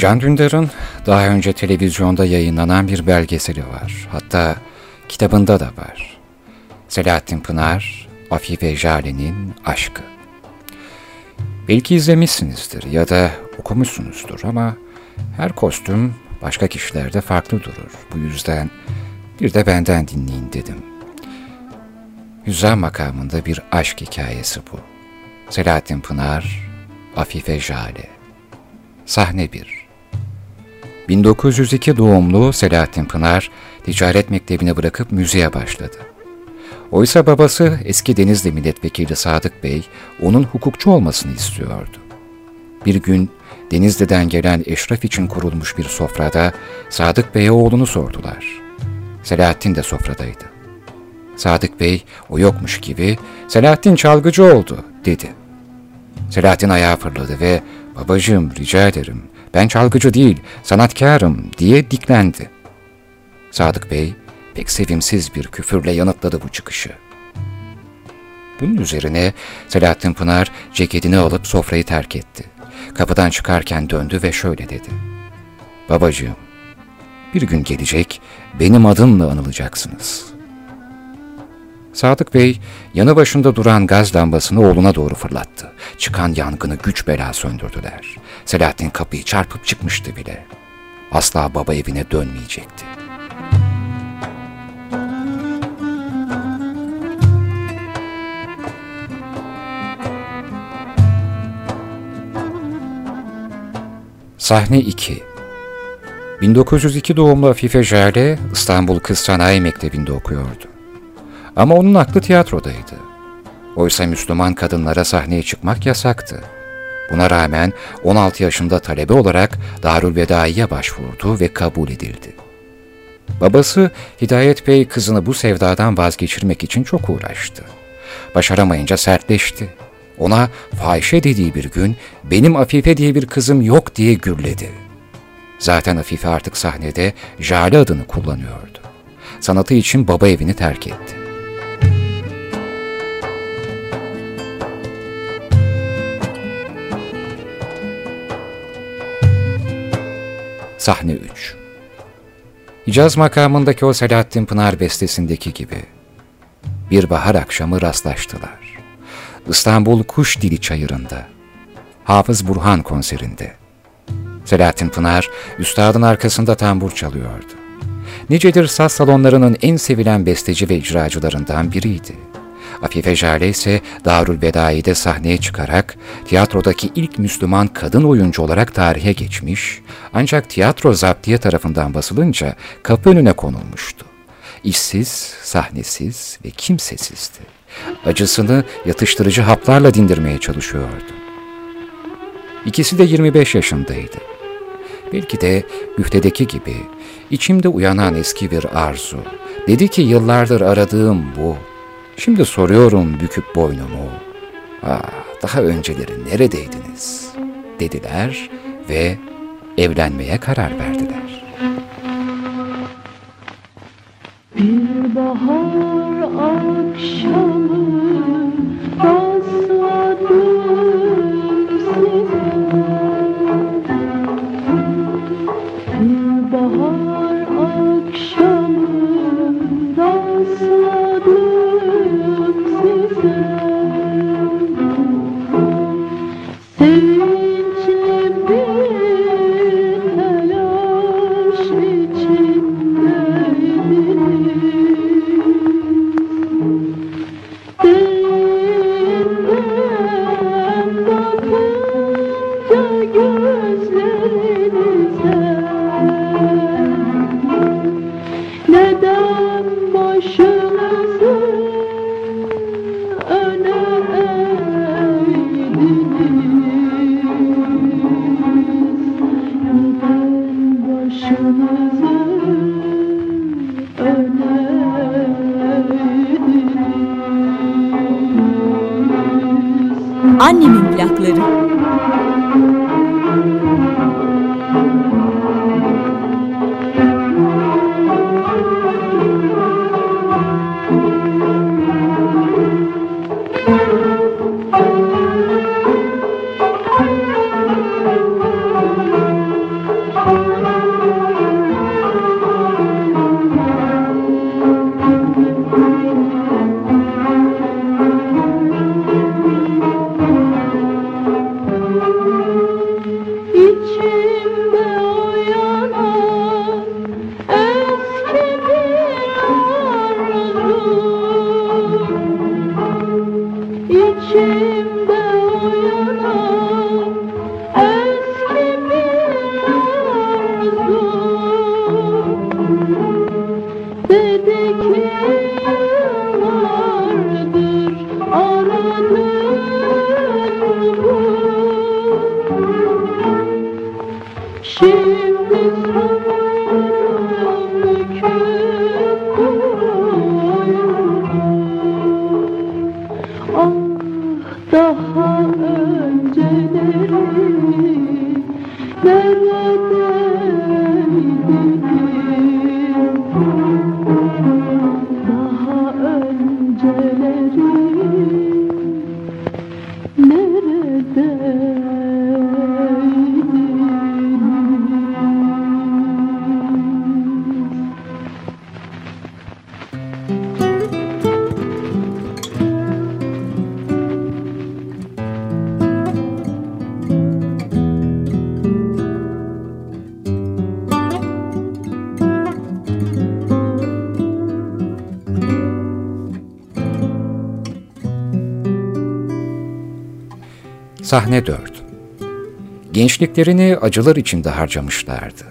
Can Dündar'ın daha önce televizyonda yayınlanan bir belgeseli var. Hatta kitabında da var. Selahattin Pınar, Afife Jale'nin Aşkı. Belki izlemişsinizdir ya da okumuşsunuzdur ama her kostüm başka kişilerde farklı durur. Bu yüzden bir de benden dinleyin dedim. Hüzzam makamında bir aşk hikayesi bu. Selahattin Pınar, Afife Jale. Sahne 1 1902 doğumlu Selahattin Pınar, ticaret mektebini bırakıp müziğe başladı. Oysa babası eski Denizli milletvekili Sadık Bey, onun hukukçu olmasını istiyordu. Bir gün Denizli'den gelen eşraf için kurulmuş bir sofrada Sadık Bey'e oğlunu sordular. Selahattin de sofradaydı. Sadık Bey o yokmuş gibi Selahattin çalgıcı oldu dedi. Selahattin ayağa fırladı ve babacığım rica ederim ben çalgıcı değil sanatkarım diye diklendi. Sadık Bey pek sevimsiz bir küfürle yanıtladı bu çıkışı. Bunun üzerine Selahattin Pınar ceketini alıp sofrayı terk etti. Kapıdan çıkarken döndü ve şöyle dedi. Babacığım, bir gün gelecek benim adımla anılacaksınız. Sadık Bey yanı başında duran gaz lambasını oğluna doğru fırlattı. Çıkan yangını güç bela söndürdüler. Selahattin kapıyı çarpıp çıkmıştı bile. Asla baba evine dönmeyecekti. Sahne 2 1902 doğumlu Afife Jale İstanbul Kız Sanayi Mektebi'nde okuyordu. Ama onun aklı tiyatrodaydı. Oysa Müslüman kadınlara sahneye çıkmak yasaktı. Buna rağmen 16 yaşında talebe olarak Darülvedai'ye başvurdu ve kabul edildi. Babası Hidayet Bey kızını bu sevdadan vazgeçirmek için çok uğraştı. Başaramayınca sertleşti. Ona fahişe dediği bir gün benim Afife diye bir kızım yok diye gürledi. Zaten Afife artık sahnede Jale adını kullanıyordu. Sanatı için baba evini terk etti. Sahne 3 Hicaz makamındaki o Selahattin Pınar bestesindeki gibi bir bahar akşamı rastlaştılar. İstanbul Kuş Dili Çayırı'nda, Hafız Burhan konserinde. Selahattin Pınar, üstadın arkasında tambur çalıyordu. Nicedir saz salonlarının en sevilen besteci ve icracılarından biriydi. Afife Jale ise Darül Bedai'de sahneye çıkarak tiyatrodaki ilk Müslüman kadın oyuncu olarak tarihe geçmiş ancak tiyatro zaptiye tarafından basılınca kapı önüne konulmuştu. İşsiz, sahnesiz ve kimsesizdi. Acısını yatıştırıcı haplarla dindirmeye çalışıyordu. İkisi de 25 yaşındaydı. Belki de güftedeki gibi içimde uyanan eski bir arzu. Dedi ki yıllardır aradığım bu. Şimdi soruyorum büküp boynumu. Ah, daha önceleri neredeydiniz? Dediler ve evlenmeye karar verdiler. Bir bahar akşamı Annemin plakları. Sahne 4 Gençliklerini acılar içinde harcamışlardı.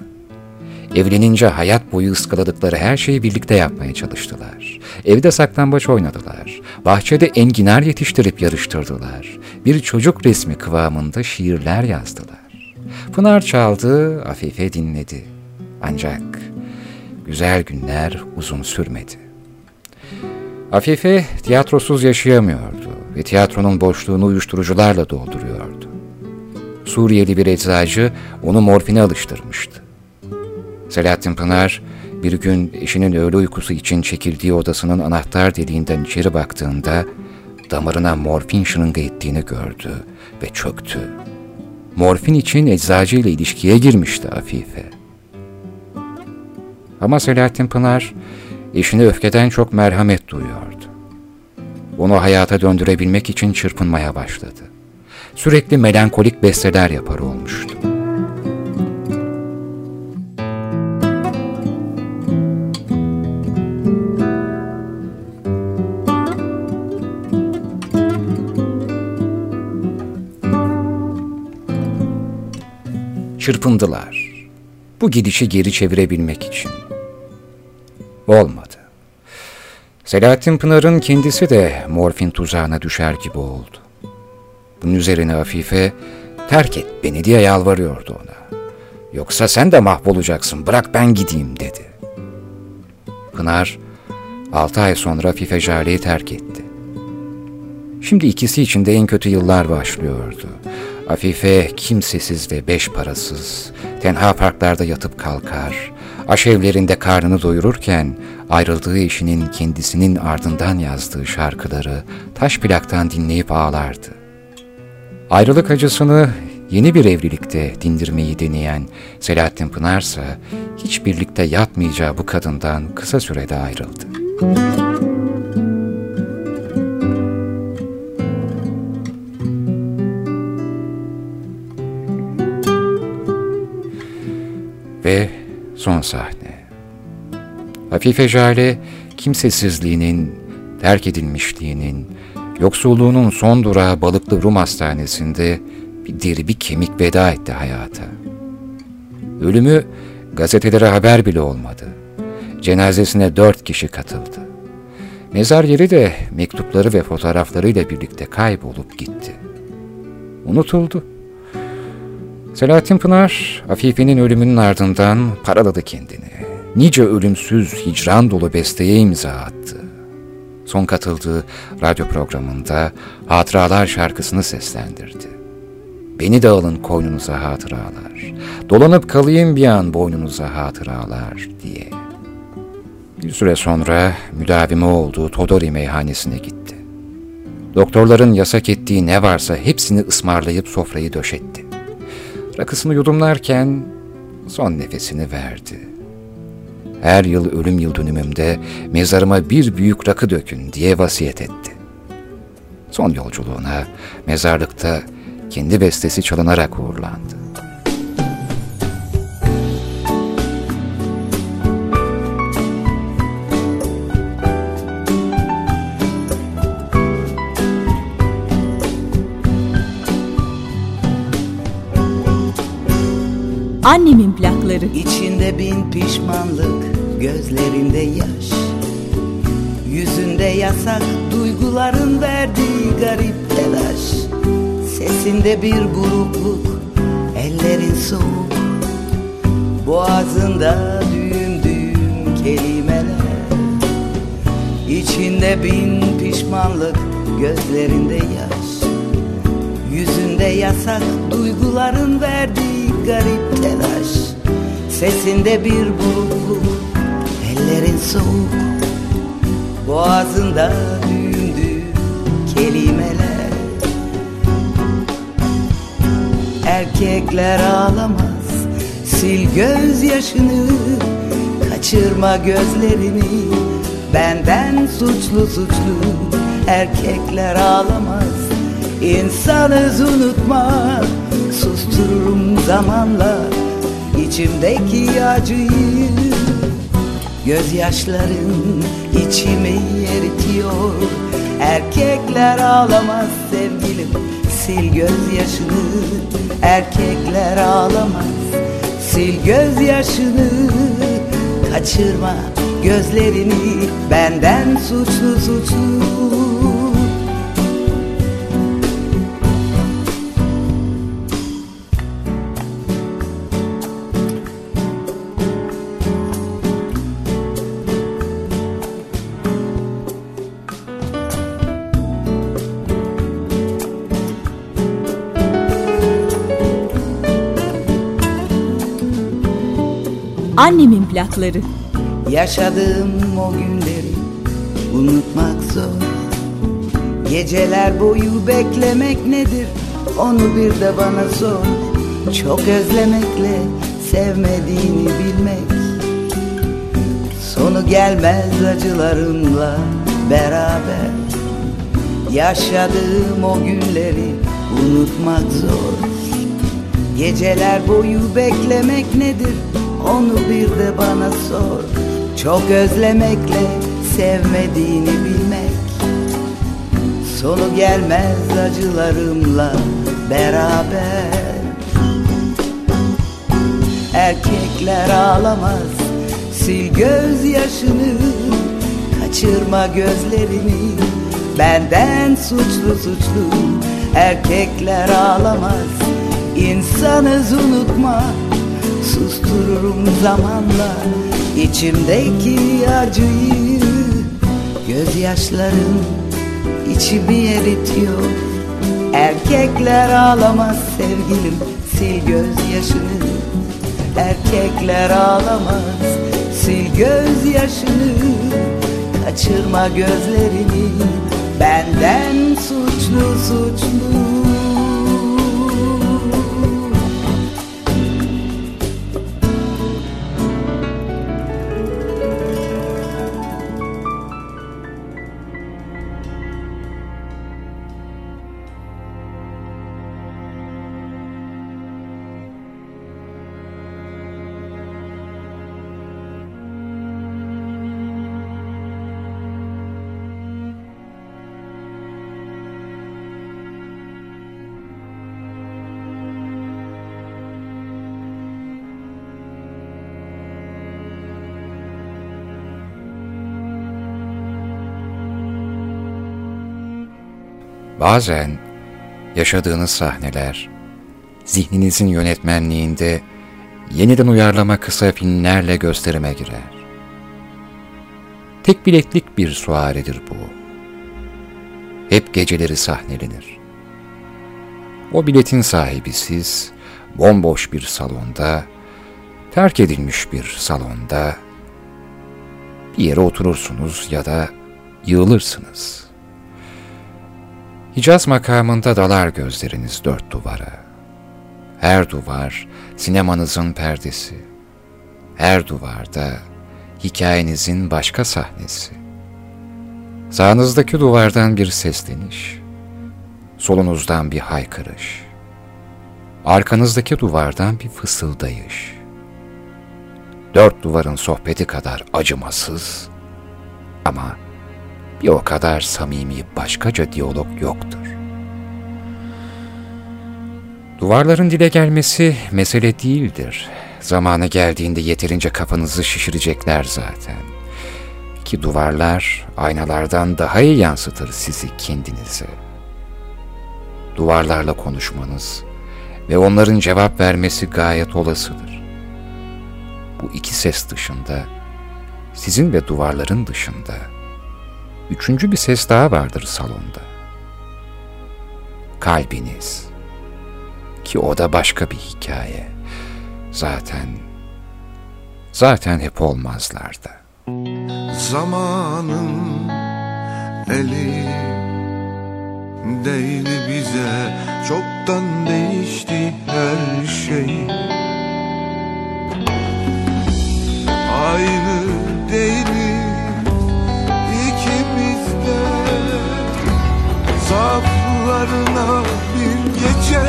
Evlenince hayat boyu ıskaladıkları her şeyi birlikte yapmaya çalıştılar. Evde saklambaç oynadılar. Bahçede enginar yetiştirip yarıştırdılar. Bir çocuk resmi kıvamında şiirler yazdılar. Pınar çaldı, Afife dinledi. Ancak güzel günler uzun sürmedi. Afife tiyatrosuz yaşayamıyordu ve tiyatronun boşluğunu uyuşturucularla dolduruyordu. Suriyeli bir eczacı onu morfine alıştırmıştı. Selahattin Pınar bir gün eşinin öğle uykusu için çekildiği odasının anahtar deliğinden içeri baktığında damarına morfin şırınga ettiğini gördü ve çöktü. Morfin için eczacı ile ilişkiye girmişti Afife. Ama Selahattin Pınar eşine öfkeden çok merhamet duyuyordu. Onu hayata döndürebilmek için çırpınmaya başladı. Sürekli melankolik besteler yapar olmuştu. Çırpındılar. Bu gidişi geri çevirebilmek için. Olmadı. Selahattin Pınar'ın kendisi de morfin tuzağına düşer gibi oldu. Bunun üzerine Afife, terk et beni diye yalvarıyordu ona. Yoksa sen de mahvolacaksın, bırak ben gideyim dedi. Pınar, altı ay sonra Afife Jale'yi terk etti. Şimdi ikisi için de en kötü yıllar başlıyordu. Afife kimsesiz ve beş parasız, tenha parklarda yatıp kalkar, aşevlerinde karnını doyururken ayrıldığı eşinin kendisinin ardından yazdığı şarkıları taş plaktan dinleyip ağlardı. Ayrılık acısını yeni bir evlilikte dindirmeyi deneyen Selahattin Pınarsa hiç birlikte yatmayacağı bu kadından kısa sürede ayrıldı. Ve son sahne. Hafife Jale kimsesizliğinin, terk edilmişliğinin, yoksulluğunun son durağı Balıklı Rum Hastanesi'nde bir deri bir kemik veda etti hayata. Ölümü gazetelere haber bile olmadı. Cenazesine dört kişi katıldı. Mezar yeri de mektupları ve fotoğraflarıyla birlikte kaybolup gitti. Unutuldu. Selahattin Pınar, Afife'nin ölümünün ardından paraladı kendini. Nice ölümsüz, hicran dolu besteye imza attı. Son katıldığı radyo programında Hatıralar şarkısını seslendirdi. Beni de alın koynunuza hatıralar, dolanıp kalayım bir an boynunuza hatıralar diye. Bir süre sonra müdavimi olduğu Todori meyhanesine gitti. Doktorların yasak ettiği ne varsa hepsini ısmarlayıp sofrayı döşetti. Rakısını yudumlarken son nefesini verdi. Her yıl ölüm yıl dönümümde mezarıma bir büyük rakı dökün diye vasiyet etti. Son yolculuğuna mezarlıkta kendi bestesi çalınarak uğurlandı. Annemin plakları. İçinde bin pişmanlık, gözlerinde yaş. Yüzünde yasak, duyguların verdiği garip telaş. Sesinde bir burukluk, ellerin soğuk. Boğazında düğüm düğüm kelimeler. İçinde bin pişmanlık gözlerinde yaş. Yüzünde yasak duyguların verdiği garip telaş. Sesinde bir burukluk ellerin soğuk. Boğazında düğüm düğüm kelimeler. Erkekler ağlamaz Sil gözyaşını Kaçırma gözlerini. Benden suçlu suçlu Erkekler ağlamaz İnsanız unutma Sustururum zamanla içimdeki acıyı. Gözyaşların içimi eritiyor. Erkekler ağlamaz sevgilim Sil gözyaşını. Erkekler ağlamaz Sil gözyaşını. Kaçırma gözlerini Benden suçlu suçlu Annemin plakları. Yaşadığım o günleri unutmak zor. Geceler boyu beklemek nedir? Onu bir de bana sor. Çok özlemekle sevmediğini bilmek. Sonu gelmez acılarımla beraber. Yaşadığım o günleri unutmak zor. Geceler boyu beklemek nedir onu bir de bana sor. Çok özlemekle sevmediğini bilmek. Sonu gelmez acılarımla beraber. Erkekler ağlamaz. Sil gözyaşını Kaçırma gözlerini. Benden suçlu suçlu Erkekler ağlamaz. İnsanız unutma Sustururum zamanla içimdeki acıyı Gözyaşların içimi eritiyor? Erkekler ağlamaz sevgilim sil gözyaşını. Erkekler ağlamaz sil gözyaşını. Kaçırma gözlerini benden suçlu suçlu Bazen yaşadığınız sahneler zihninizin yönetmenliğinde yeniden uyarlama kısa filmlerle gösterime girer. Tek biletlik bir suaredir bu. Hep geceleri sahnelenir. O biletin sahibi siz, bomboş bir salonda, terk edilmiş bir salonda bir yere oturursunuz ya da yığılırsınız.'' Hicaz makamında dalar gözleriniz dört duvara. Her duvar sinemanızın perdesi. Her duvarda hikayenizin başka sahnesi. Sağınızdaki duvardan bir sesleniş, solunuzdan bir haykırış, arkanızdaki duvardan bir fısıldayış. Dört duvarın sohbeti kadar acımasız ama bir o kadar samimi başkaca diyalog yoktur. Duvarların dile gelmesi mesele değildir. Zamanı geldiğinde yeterince kafanızı şişirecekler zaten. Ki duvarlar aynalardan daha iyi yansıtır sizi kendinize. Duvarlarla konuşmanız ve onların cevap vermesi gayet olasıdır. bu iki ses dışında, sizin ve duvarların dışında, üçüncü bir ses daha vardır salonda. Kalbiniz. Ki o da başka bir hikaye. Zaten, zaten hep olmazlardı. Zamanın eli değil bize Çoktan değişti her şey Aynı değiliz Zaaflarına bir gece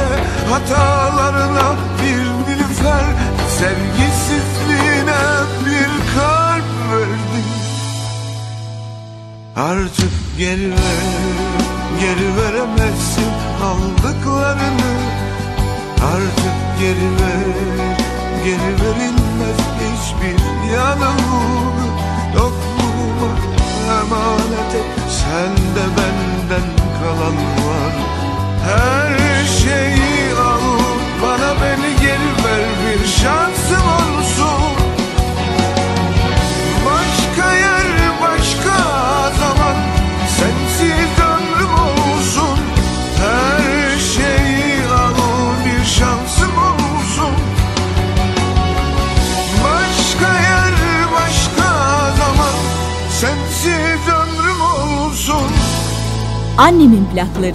Hatalarına bir nilüfer Sevgisizliğine bir kalp verdin Artık geri ver, geri veremezsin aldıklarını. Artık geri ver, geri verilmez hiçbir yanılgı Yokluğuma emanet et, sende benden kalan var. Her şeyi Annemin plakları.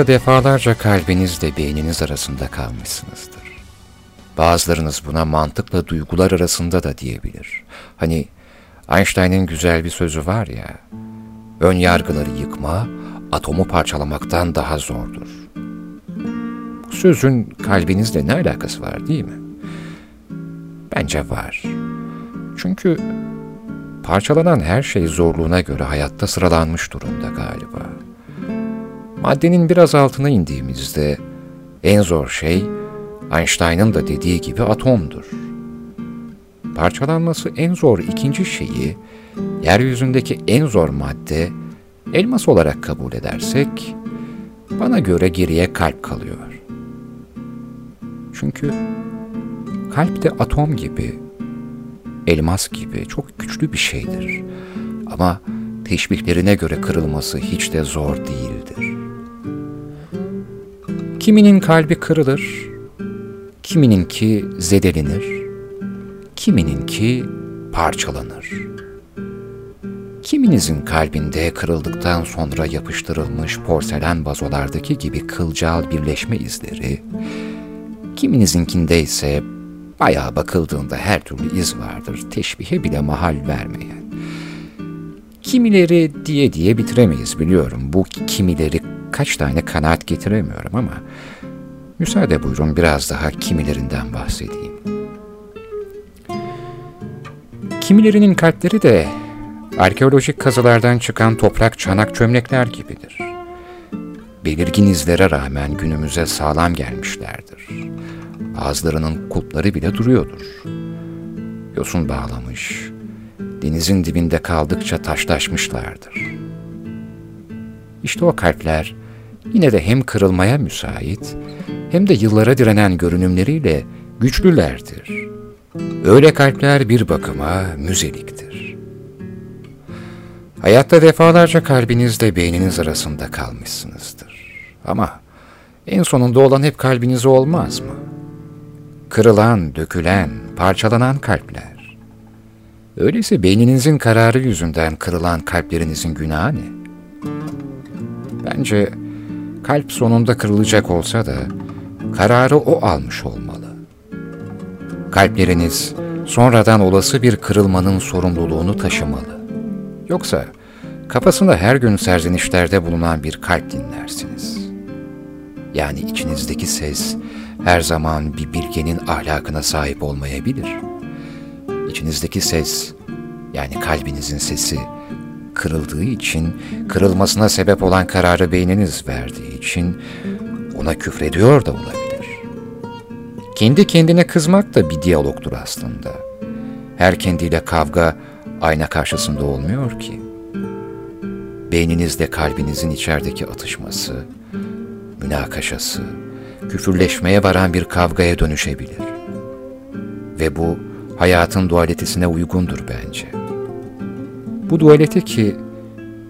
Hayatta defalarca kalbinizle beyniniz arasında kalmışsınızdır. Bazılarınız buna mantıkla duygular arasında da diyebilir. Hani Einstein'ın güzel bir sözü var ya, ön yargıları yıkma, atomu parçalamaktan daha zordur. Sözün kalbinizle ne alakası var değil mi? Bence var. Çünkü parçalanan her şey zorluğuna göre hayatta sıralanmış durumda galiba. Maddenin biraz altına indiğimizde en zor şey Einstein'ın da dediği gibi atomdur. Parçalanması en zor ikinci şeyi, yeryüzündeki en zor madde, elmas olarak kabul edersek, bana göre geriye kalp kalıyor. Çünkü kalp de atom gibi, elmas gibi çok güçlü bir şeydir. Ama teşbihlerine göre kırılması hiç de zor değildir. Kiminin kalbi kırılır, kimininki zedelenir, kimininki parçalanır. Kiminizin kalbinde kırıldıktan sonra yapıştırılmış porselen vazolardaki gibi kılcal birleşme izleri, kiminizinkinde ise bayağı bakıldığında her türlü iz vardır, teşbihe bile mahal vermeyen. Kimileri diye diye bitiremeyiz biliyorum. Bu kimileri kaç tane kanaat getiremiyorum ama müsaade buyurun biraz daha kimilerinden bahsedeyim. Kimilerinin kalpleri de arkeolojik kazılardan çıkan toprak çanak çömlekler gibidir. Belirgin izlere rağmen günümüze sağlam gelmişlerdir. Ağızlarının kulpları bile duruyordur. Yosun bağlamış, denizin dibinde kaldıkça taşlaşmışlardır. İşte o kalpler yine de hem kırılmaya müsait hem de yıllara direnen görünümleriyle güçlülerdir. Öyle kalpler bir bakıma müzeliktir. Hayatta defalarca kalbinizle beyniniz arasında kalmışsınızdır. Ama en sonunda olan hep kalbiniz olmaz mı? Kırılan, dökülen, parçalanan kalpler. Öyleyse beyninizin kararı yüzünden kırılan kalplerinizin günahı ne? Bence kalp sonunda kırılacak olsa da kararı o almış olmalı. Kalpleriniz sonradan olası bir kırılmanın sorumluluğunu taşımalı. Yoksa kafasında her gün serzenişlerde bulunan bir kalp dinlersiniz. Yani içinizdeki ses her zaman bir bilgenin ahlakına sahip olmayabilir. İçinizdeki ses, yani kalbinizin sesi, kırıldığı için, kırılmasına sebep olan kararı beyniniz verdiği için ona küfrediyor da olabilir. Kendi kendine kızmak da bir diyalogtur aslında. Her kendiyle kavga ayna karşısında olmuyor ki. Beyninizde kalbinizin içerideki atışması, münakaşası, küfürleşmeye varan bir kavgaya dönüşebilir. Ve bu hayatın dualitesine uygundur bence. Bu dualite ki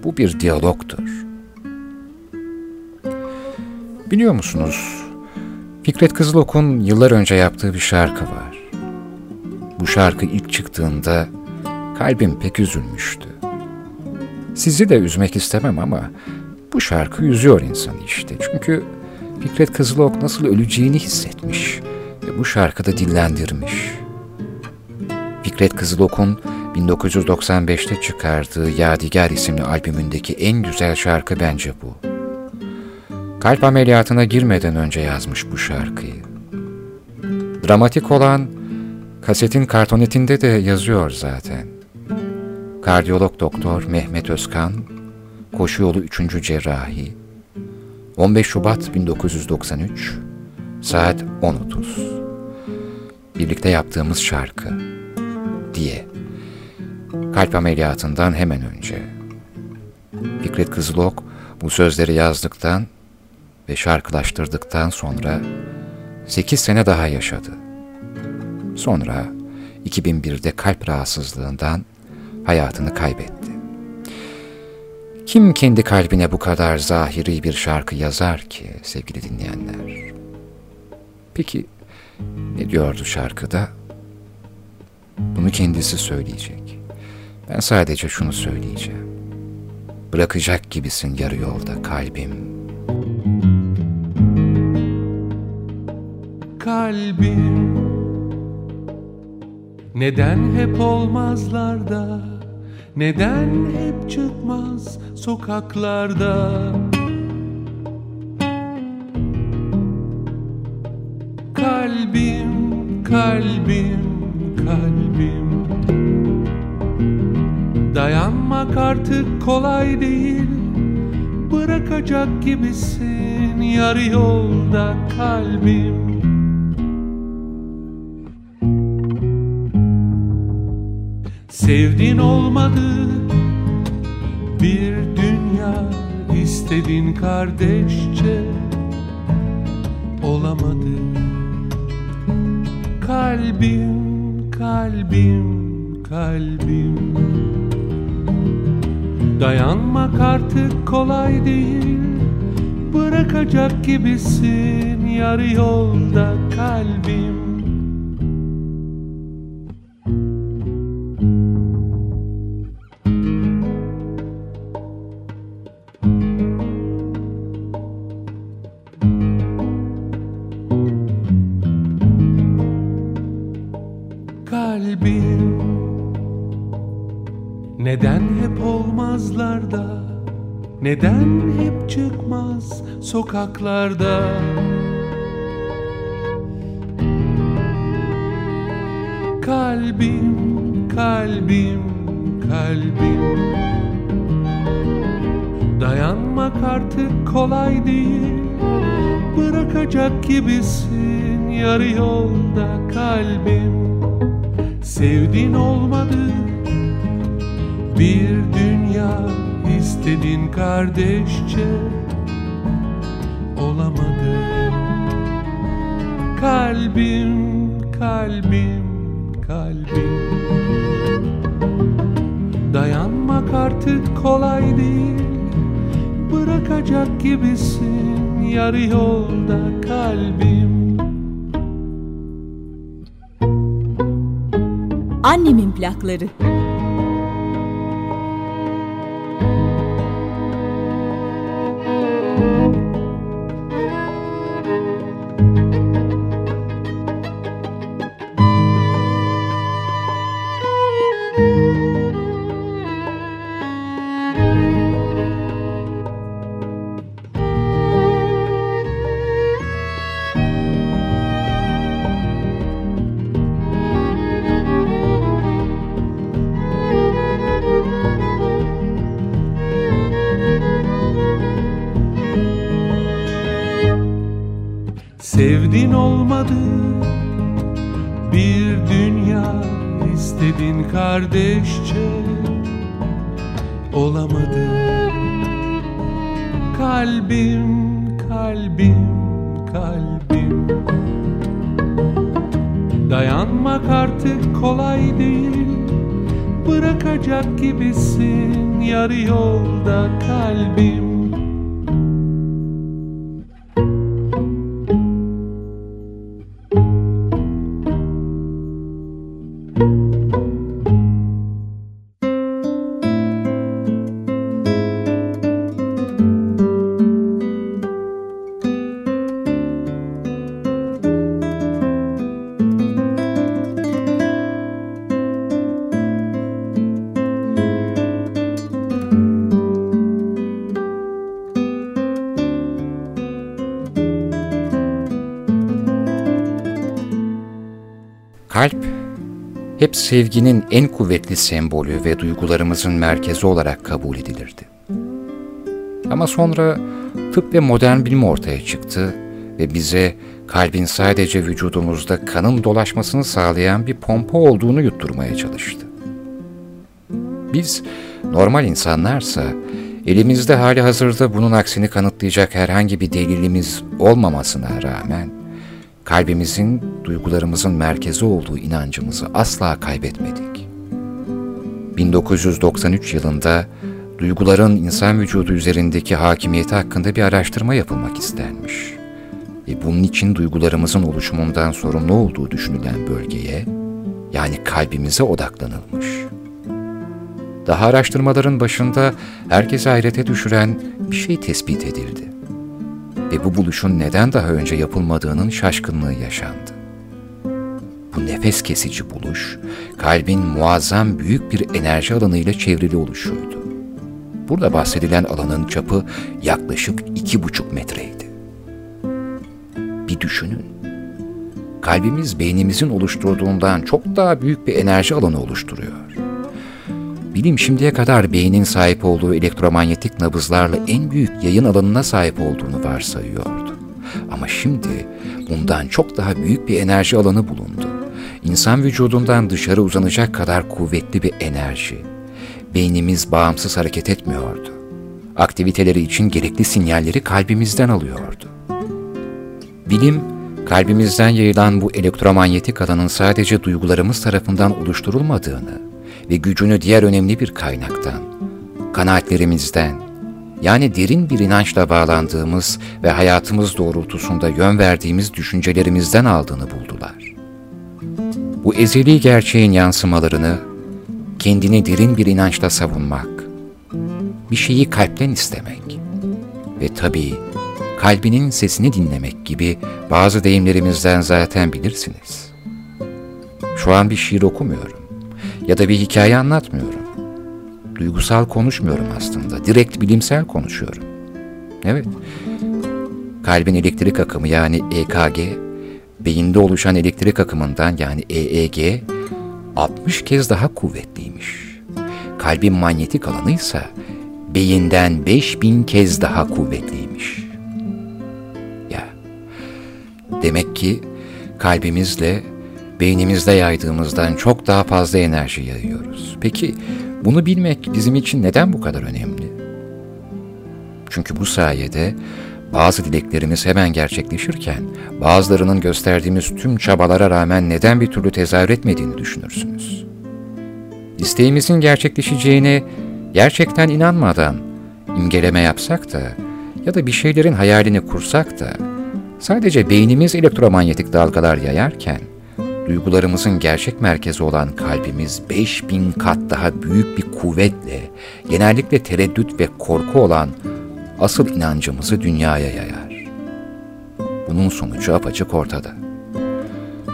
bu bir diyalogtur. Biliyor musunuz? Fikret Kızılok'un yıllar önce yaptığı bir şarkı var. Bu şarkı ilk çıktığında kalbim pek üzülmüştü. Sizi de üzmek istemem ama bu şarkı üzüyor insanı işte. Çünkü Fikret Kızılok nasıl öleceğini hissetmiş ve bu şarkıda dillendirmiş. Fikret Kızılok'un 1995'te çıkardığı Yadigar isimli albümündeki en güzel şarkı bence bu. Kalp ameliyatına girmeden önce yazmış bu şarkıyı. Dramatik olan kasetin kartonetinde de yazıyor zaten. Kardiyolog doktor Mehmet Özkan, koşu yolu 3. cerrahi, 15 Şubat 1993, saat 10.30. Birlikte yaptığımız şarkı diye. Kalp ameliyatından hemen önce. Fikret Kızılok bu sözleri yazdıktan ve şarkılaştırdıktan sonra 8 sene daha yaşadı. Sonra 2001'de kalp rahatsızlığından hayatını kaybetti. Kim kendi kalbine bu kadar zahiri bir şarkı yazar ki sevgili dinleyenler? Peki ne diyordu şarkıda? Bunu kendisi söyleyecek. Ben sadece şunu söyleyeceğim. Bırakacak gibisin yarı yolda kalbim. Kalbim Neden hep olmazlarda Neden hep çıkmaz sokaklarda Kalbim, kalbim, kalbim Dayanmak artık kolay değil. Bırakacak gibisin yarı yolda kalbim. Sevdin olmadı bir dünya istedin kardeşçe olamadı. Kalbim, kalbim, kalbim. Dayanmak artık kolay değil. Bırakacak gibisin yarı yolda kalbim Neden hep çıkmaz sokaklarda? Kalbim, kalbim, kalbim. Dayanmak artık kolay değil. Bırakacak gibisin yarı yolda kalbim. Sevdin olmadı. Bir dünya istedin kardeşçe? Olamadı Kalbim, kalbim, kalbim. Dayanmak artık kolay değil. Bırakacak gibisin yarı yolda kalbim. Annemin plakları. Sevdin olmadı. Bir dünya istedin kardeşçe olamadı. Kalbim, kalbim, kalbim. Dayanmak artık kolay değil. Bırakacak gibisin yarı yolda kalbim sevginin en kuvvetli sembolü ve duygularımızın merkezi olarak kabul edilirdi. Ama sonra tıp ve modern bilim ortaya çıktı ve bize kalbin sadece vücudumuzda kanın dolaşmasını sağlayan bir pompa olduğunu yutturmaya çalıştı. Biz normal insanlarsa elimizde hali hazırda bunun aksini kanıtlayacak herhangi bir delilimiz olmamasına rağmen kalbimizin, duygularımızın merkezi olduğu inancımızı asla kaybetmedik. 1993 yılında duyguların insan vücudu üzerindeki hakimiyeti hakkında bir araştırma yapılmak istenmiş. Ve bunun için duygularımızın oluşumundan sorumlu olduğu düşünülen bölgeye, yani kalbimize odaklanılmış. Daha araştırmaların başında herkesi hayrete düşüren bir şey tespit edildi ve bu buluşun neden daha önce yapılmadığının şaşkınlığı yaşandı. Bu nefes kesici buluş, kalbin muazzam büyük bir enerji alanıyla çevrili oluşuydu. Burada bahsedilen alanın çapı yaklaşık iki buçuk metreydi. Bir düşünün. Kalbimiz beynimizin oluşturduğundan çok daha büyük bir enerji alanı oluşturuyor. Bilim şimdiye kadar beynin sahip olduğu elektromanyetik nabızlarla en büyük yayın alanına sahip olduğunu varsayıyordu. Ama şimdi bundan çok daha büyük bir enerji alanı bulundu insan vücudundan dışarı uzanacak kadar kuvvetli bir enerji. Beynimiz bağımsız hareket etmiyordu. Aktiviteleri için gerekli sinyalleri kalbimizden alıyordu. Bilim, kalbimizden yayılan bu elektromanyetik alanın sadece duygularımız tarafından oluşturulmadığını ve gücünü diğer önemli bir kaynaktan, kanaatlerimizden, yani derin bir inançla bağlandığımız ve hayatımız doğrultusunda yön verdiğimiz düşüncelerimizden aldığını buldular. Bu ezeli gerçeğin yansımalarını kendini derin bir inançla savunmak, bir şeyi kalpten istemek ve tabii kalbinin sesini dinlemek gibi bazı deyimlerimizden zaten bilirsiniz. Şu an bir şiir okumuyorum ya da bir hikaye anlatmıyorum. Duygusal konuşmuyorum aslında, direkt bilimsel konuşuyorum. Evet, kalbin elektrik akımı yani EKG, beyinde oluşan elektrik akımından yani EEG 60 kez daha kuvvetliymiş. Kalbin manyetik alanı ise beyinden 5000 kez daha kuvvetliymiş. Ya, demek ki kalbimizle beynimizde yaydığımızdan çok daha fazla enerji yayıyoruz. Peki bunu bilmek bizim için neden bu kadar önemli? Çünkü bu sayede bazı dileklerimiz hemen gerçekleşirken bazılarının gösterdiğimiz tüm çabalara rağmen neden bir türlü tezahür etmediğini düşünürsünüz. İsteğimizin gerçekleşeceğine gerçekten inanmadan imgeleme yapsak da ya da bir şeylerin hayalini kursak da sadece beynimiz elektromanyetik dalgalar yayarken duygularımızın gerçek merkezi olan kalbimiz 5000 kat daha büyük bir kuvvetle genellikle tereddüt ve korku olan asıl inancımızı dünyaya yayar. Bunun sonucu apaçık ortada.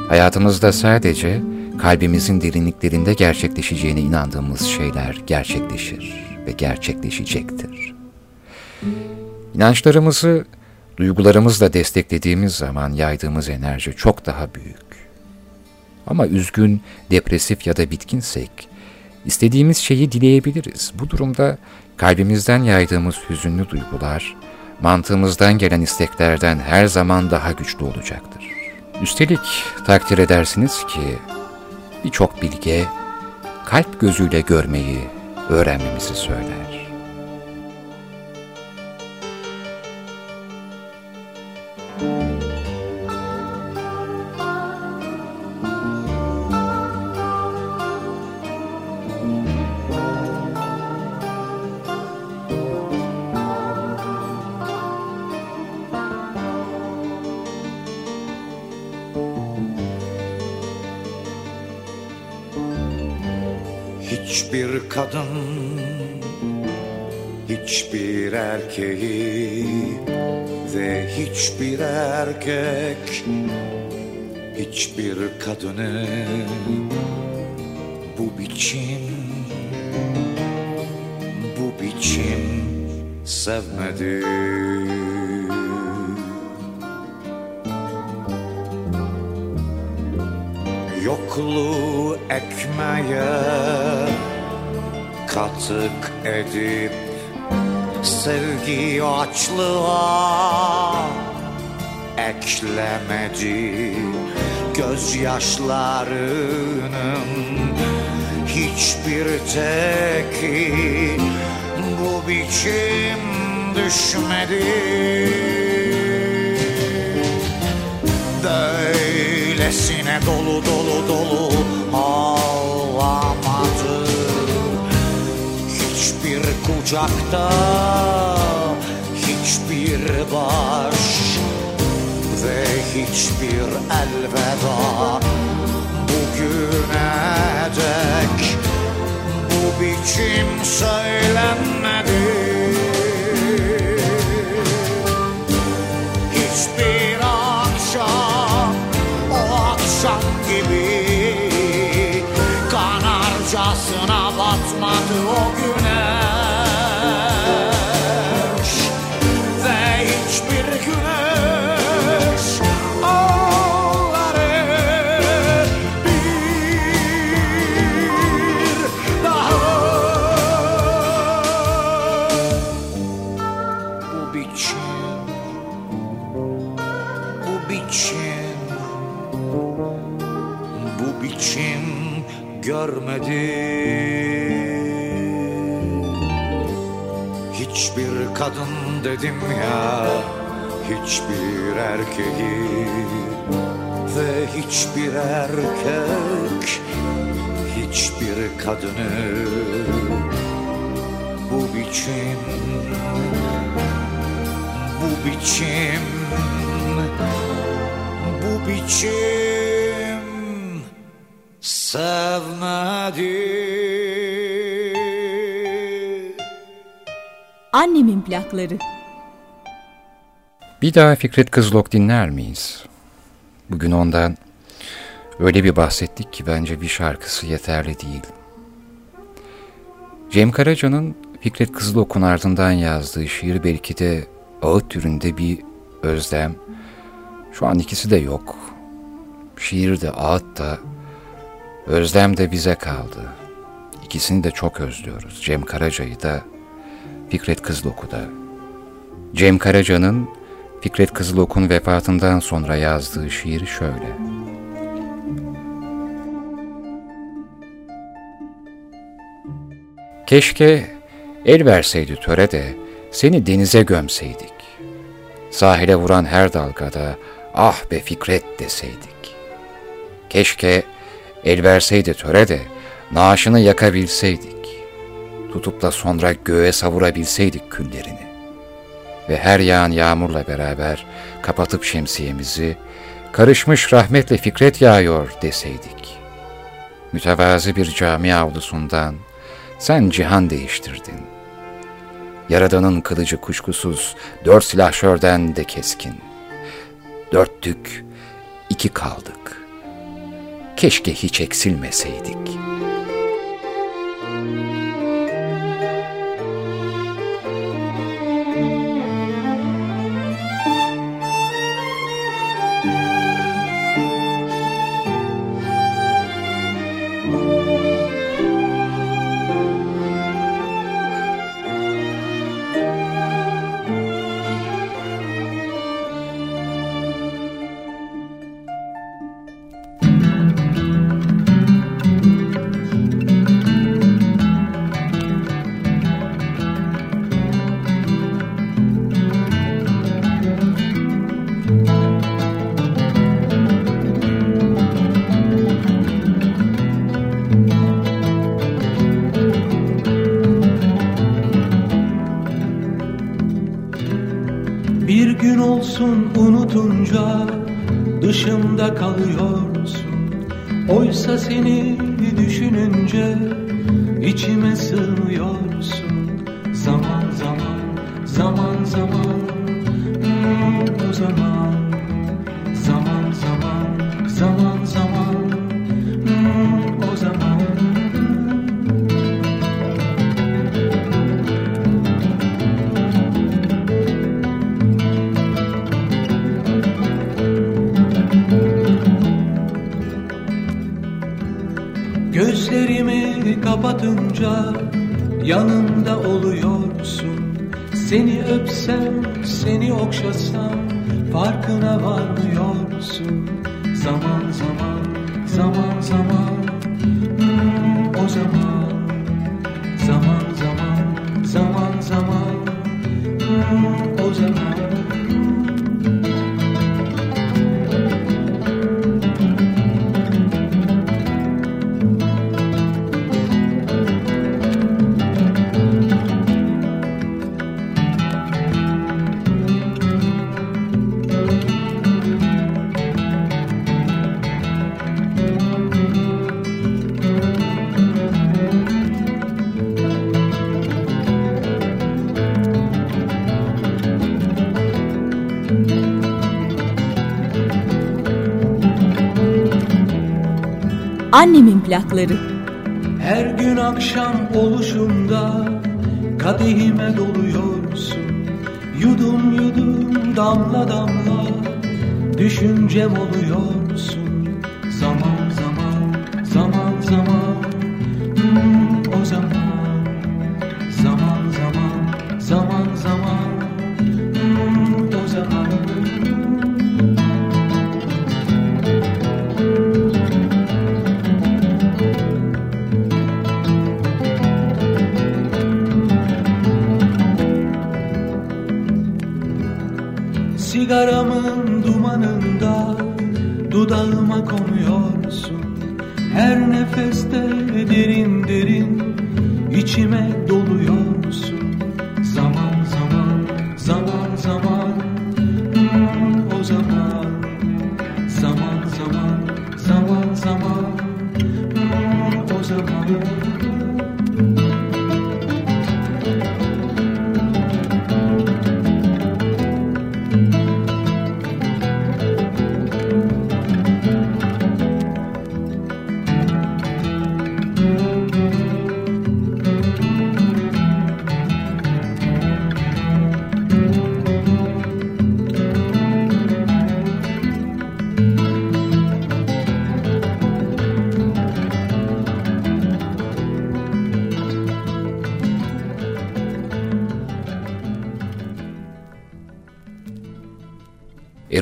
Hayatımızda sadece kalbimizin derinliklerinde gerçekleşeceğine inandığımız şeyler gerçekleşir ve gerçekleşecektir. İnançlarımızı duygularımızla desteklediğimiz zaman yaydığımız enerji çok daha büyük. Ama üzgün, depresif ya da bitkinsek, istediğimiz şeyi dileyebiliriz. Bu durumda kalbimizden yaydığımız hüzünlü duygular, mantığımızdan gelen isteklerden her zaman daha güçlü olacaktır. Üstelik takdir edersiniz ki birçok bilge kalp gözüyle görmeyi öğrenmemizi söyler. Kadını Bu biçim Bu biçim Sevmedi. Yokluğu ekmeğe katık edip Sevgi açlığa eklemedi Gözyaşlarının hiçbir teki bu biçim düşmedi. Böylesine dolu dolu dolu ağlamadı. Hiçbir kucakta hiçbir baş Ve hiçbir elveda bugüne dek. Bu biçim söylenmedi görmedi Hiçbir kadın dedim ya Hiçbir erkeği Ve hiçbir erkek Hiçbir kadını Bu biçim Bu biçim Bu biçim Sevmedi Annemin plakları. Bir daha Fikret Kızılok dinler miyiz? Bugün ondan öyle bir bahsettik ki bence bir şarkısı yeterli değil. Cem Karaca'nın Fikret Kızılok'un ardından yazdığı şiir belki de ağıt türünde bir özlem. Şu an ikisi de yok. Şiir de ağıt da özlem de bize kaldı. İkisini de çok özlüyoruz. Cem Karaca'yı da Fikret Kızılok'u da. Cem Karaca'nın Fikret Kızılok'un vefatından sonra yazdığı şiir şöyle. Keşke el verseydi töre de seni denize gömseydik. Sahile vuran her dalgada ah be Fikret deseydik. Keşke el verseydi töre de naaşını yakabilseydik. Tutup da sonra göğe savurabilseydik küllerini ve her yağan yağmurla beraber kapatıp şemsiyemizi, karışmış rahmetle fikret yağıyor deseydik. Mütevazi bir cami avlusundan sen cihan değiştirdin. Yaradanın kılıcı kuşkusuz dört silahşörden de keskin. Dörttük, iki kaldık. Keşke hiç eksilmeseydik.'' Bir gün olsun unutunca dışımda kalıyorsun. Oysa seni düşününce içime sığmıyorsun. Zaman zaman, zaman zaman hmm, o zaman Gözlerimi kapatınca yanımda oluyorsun. Seni öpsem, seni okşasam farkına varmıyorsun. Zaman zaman, zaman zaman Annemin plakları. Her gün akşam oluşumda kadehime doluyorsun Yudum yudum damla damla düşüncem oluyorsun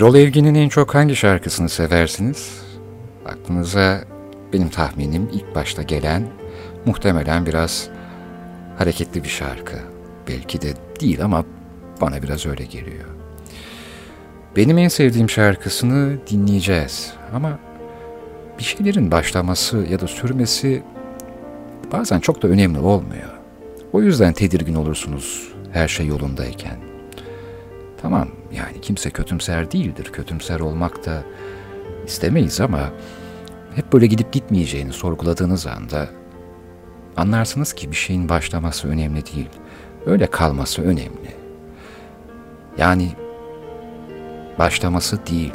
Erol Evgin'in en çok hangi şarkısını seversiniz? Aklınıza benim tahminim ilk başta gelen muhtemelen biraz hareketli bir şarkı. Belki de değil ama bana biraz öyle geliyor. Benim en sevdiğim şarkısını dinleyeceğiz ama bir şeylerin başlaması ya da sürmesi bazen çok da önemli olmuyor. O yüzden tedirgin olursunuz her şey yolundayken. Tamam yani kimse kötümser değildir. Kötümser olmak da istemeyiz ama hep böyle gidip gitmeyeceğini sorguladığınız anda anlarsınız ki bir şeyin başlaması önemli değil. Öyle kalması önemli. Yani başlaması değil.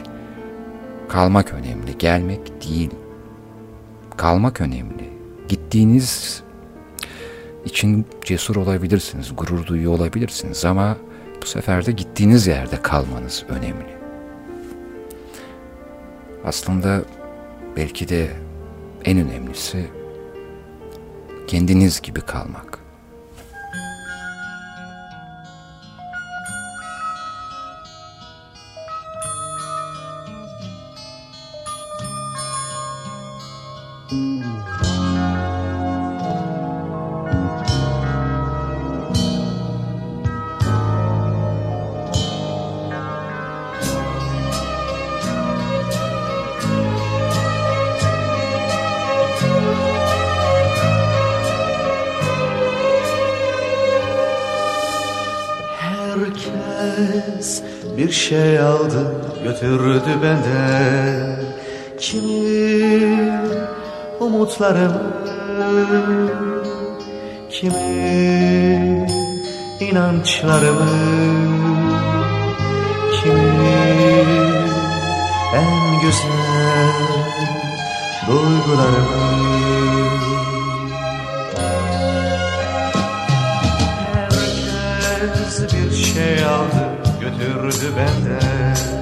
Kalmak önemli, gelmek değil. Kalmak önemli. Gittiğiniz için cesur olabilirsiniz, gurur duyuyor olabilirsiniz ama bu sefer de gittiğiniz yerde kalmanız önemli. Aslında belki de en önemlisi kendiniz gibi kalmak. Götürdü benden Kimi umutlarımı Kimi inançlarımı Kimi en güzel duygularımı Herkes bir şey aldı götürdü benden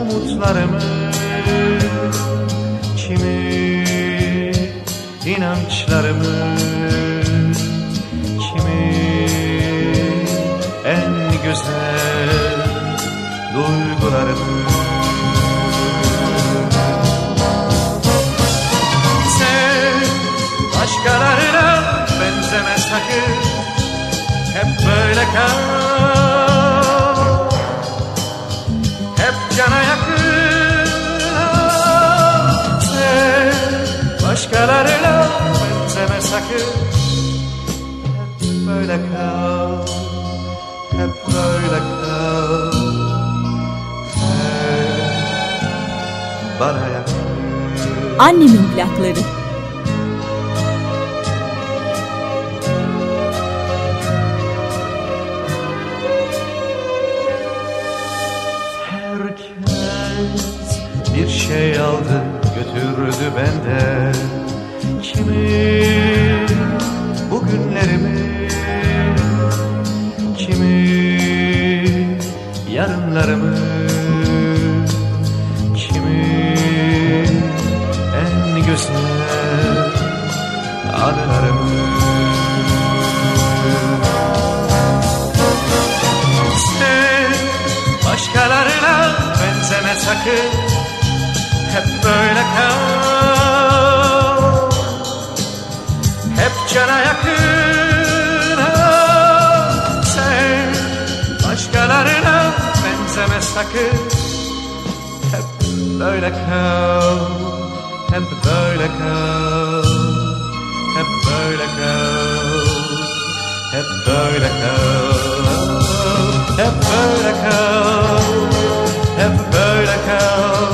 umutlarımı? Kimi inançlarımı? Kimi en güzel duygularımı? Sen başkalarına benzeme sakın. Hep böyle kal sakın. Hep böyle kal. Hep böyle kal. Sen bana yakın Annemin plakları. takken. Heb buidak heb buidak heb buidak heb buidak heb buidak heb buidak.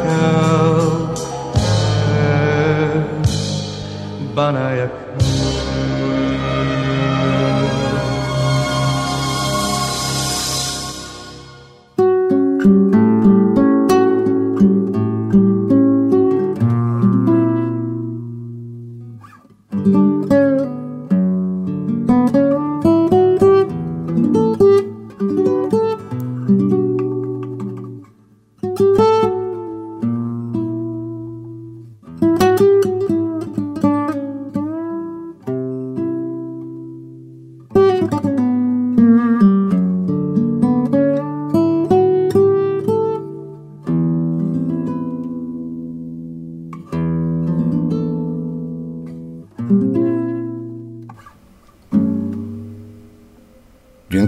yakal bana yakal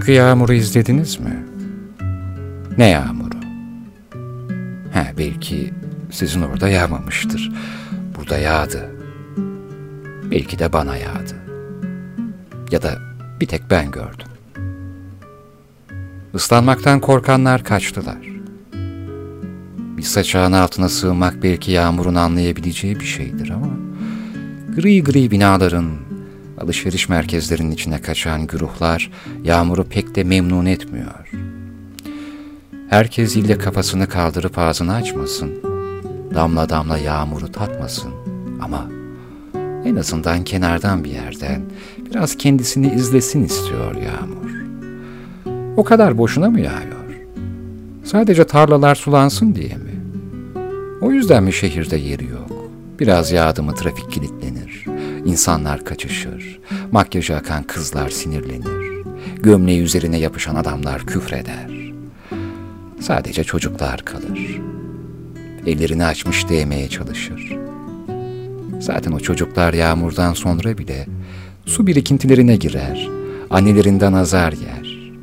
Dünkü yağmuru izlediniz mi? Ne yağmuru? Ha belki sizin orada yağmamıştır. Burada yağdı. Belki de bana yağdı. Ya da bir tek ben gördüm. Islanmaktan korkanlar kaçtılar. Bir saçağın altına sığınmak belki yağmurun anlayabileceği bir şeydir ama gri gri binaların, alışveriş merkezlerinin içine kaçan güruhlar yağmuru pek de memnun etmiyor. Herkes ille kafasını kaldırıp ağzını açmasın, damla damla yağmuru tatmasın ama en azından kenardan bir yerden biraz kendisini izlesin istiyor yağmur. O kadar boşuna mı yağıyor? Sadece tarlalar sulansın diye mi? O yüzden mi şehirde yeri yok? Biraz yağdı mı trafik kilitlenir, insanlar kaçışır, makyajı akan kızlar sinirlenir, gömleği üzerine yapışan adamlar küfreder. Sadece çocuklar kalır. Ellerini açmış değmeye çalışır. Zaten o çocuklar yağmurdan sonra bile su birikintilerine girer, annelerinden azar yer.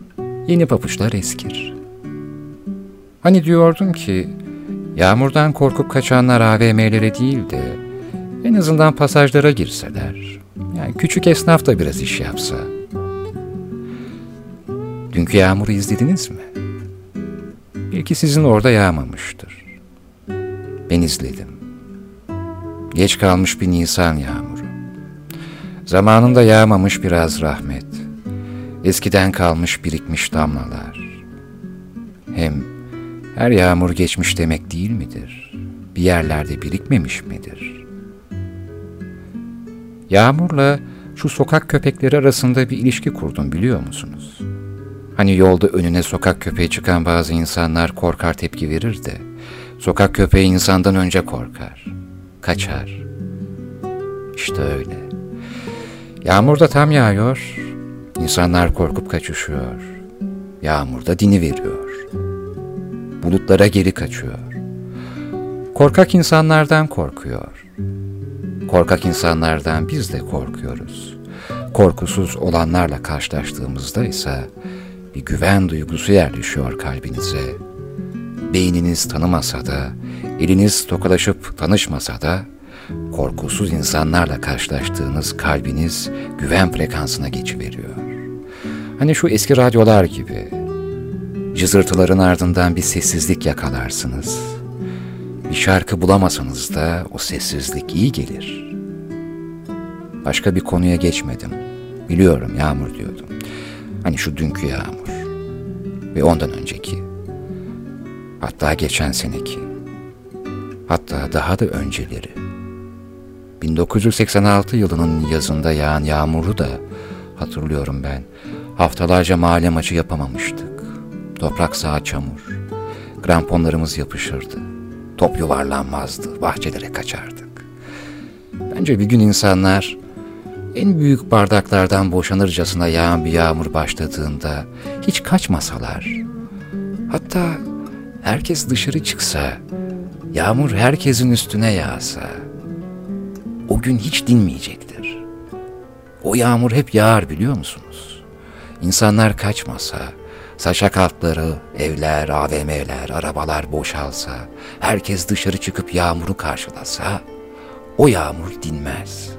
Yeni papuçlar eskir. Hani diyordum ki, yağmurdan korkup kaçanlar AVM'lere değil de en azından pasajlara girseler. Yani küçük esnaf da biraz iş yapsa. Dünkü yağmuru izlediniz mi? Belki sizin orada yağmamıştır. Ben izledim. Geç kalmış bir Nisan yağmuru. Zamanında yağmamış biraz rahmet. Eskiden kalmış birikmiş damlalar. Hem her yağmur geçmiş demek değil midir? Bir yerlerde birikmemiş midir? Yağmurla şu sokak köpekleri arasında bir ilişki kurdum biliyor musunuz? Hani yolda önüne sokak köpeği çıkan bazı insanlar korkar tepki verir de, sokak köpeği insandan önce korkar, kaçar. İşte öyle. Yağmur da tam yağıyor, insanlar korkup kaçışıyor. Yağmur da dini veriyor. Bulutlara geri kaçıyor. Korkak insanlardan korkuyor. Korkak insanlardan biz de korkuyoruz. Korkusuz olanlarla karşılaştığımızda ise bir güven duygusu yerleşiyor kalbinize. Beyniniz tanımasa da, eliniz tokalaşıp tanışmasa da, korkusuz insanlarla karşılaştığınız kalbiniz güven frekansına geçiveriyor. Hani şu eski radyolar gibi, cızırtıların ardından bir sessizlik yakalarsınız. Bir şarkı bulamasanız da o sessizlik iyi gelir. Başka bir konuya geçmedim. Biliyorum yağmur diyordum. Hani şu dünkü yağmur. Ve ondan önceki. Hatta geçen seneki. Hatta daha da önceleri. 1986 yılının yazında yağan yağmuru da hatırlıyorum ben. Haftalarca mahalle maçı yapamamıştık. Toprak sağa çamur. Gramponlarımız yapışırdı. Top yuvarlanmazdı. Bahçelere kaçardık. Bence bir gün insanlar en büyük bardaklardan boşanırcasına yağan bir yağmur başladığında hiç kaçmasalar, hatta herkes dışarı çıksa, yağmur herkesin üstüne yağsa, o gün hiç dinmeyecektir. O yağmur hep yağar biliyor musunuz? İnsanlar kaçmasa, saçak altları, evler, AVM'ler, arabalar boşalsa, herkes dışarı çıkıp yağmuru karşılasa, o yağmur dinmez.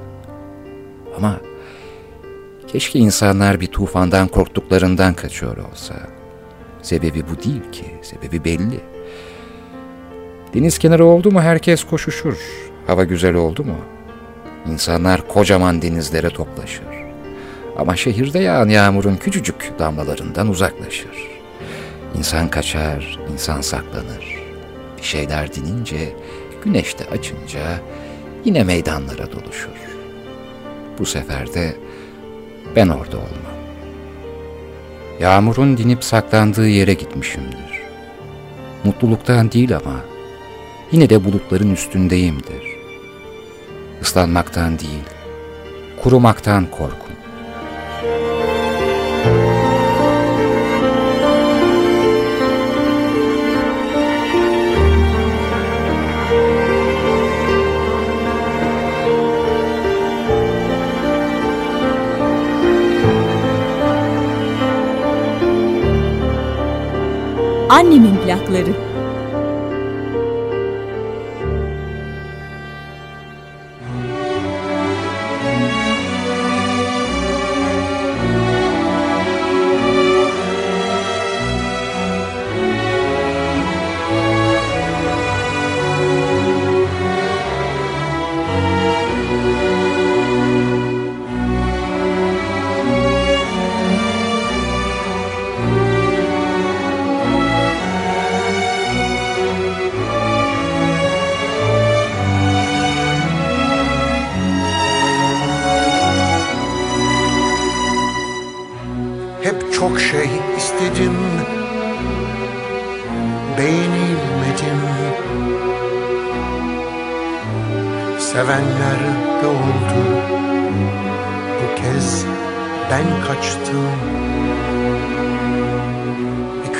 Ama keşke insanlar bir tufandan korktuklarından kaçıyor olsa. Sebebi bu değil ki, sebebi belli. Deniz kenarı oldu mu herkes koşuşur. Hava güzel oldu mu? İnsanlar kocaman denizlere toplaşır. Ama şehirde yağan yağmurun küçücük damlalarından uzaklaşır. İnsan kaçar, insan saklanır. Bir şeyler dinince, güneş de açınca yine meydanlara doluşur. Bu sefer de ben orada olmam. Yağmurun dinip saklandığı yere gitmişimdir. Mutluluktan değil ama yine de bulutların üstündeyimdir. Islanmaktan değil, kurumaktan korkun. Annemin plakları.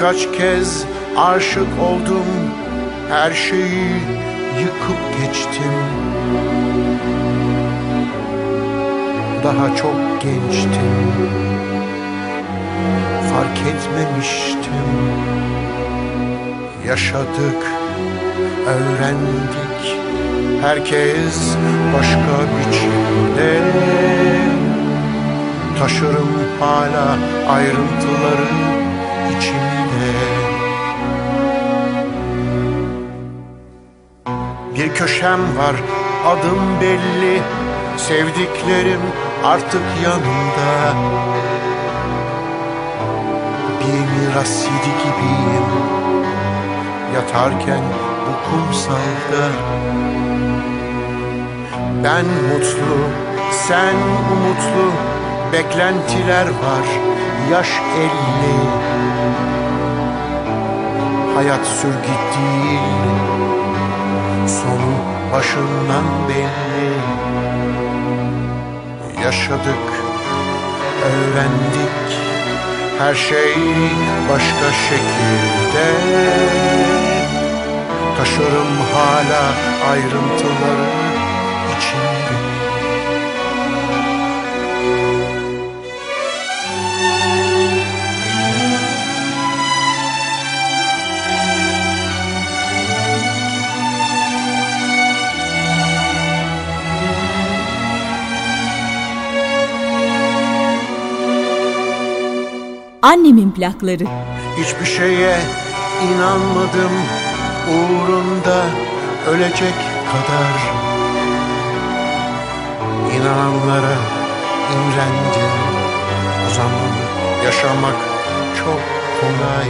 Birkaç kez aşık oldum Her şeyi yıkıp geçtim. Daha çok gençtim fark etmemiştim. Yaşadık, öğrendik Herkes başka biçimde. Taşırım hala ayrıntıları Bir köşem var adım belli Sevdiklerim artık yanımda. Bir miras yedi gibiyim Yatarken bu kumsalda. Ben mutlu, sen umutlu Beklentiler var, yaş elli Hayat sürgüt değil Sonu başından belli Yaşadık, öğrendik. Her şey başka şekilde. Taşırım hala ayrıntıları içimde Annemin plakları. Hiçbir şeye inanmadım uğrunda ölecek kadar. İnananlara imrendim. O zaman yaşamak çok kolay.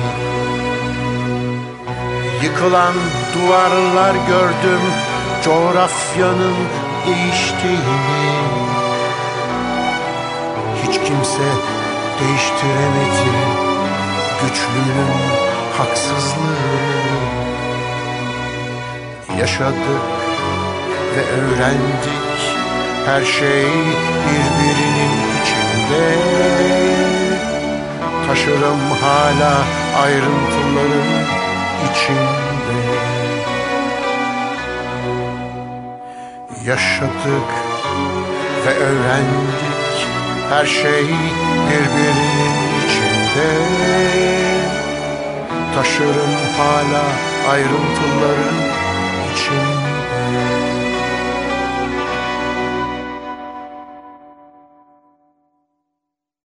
Yıkılan duvarlar gördüm coğrafyanın değiştiğini. Hiç kimse değiştiremedi güçlünün haksızlığı. Yaşadık ve öğrendik Her şey birbirinin içinde. Taşırım hala ayrıntıları içinde. Yaşadık ve öğrendik Her şey birbirinin içinde. Taşırım hala ayrıntıları. içinde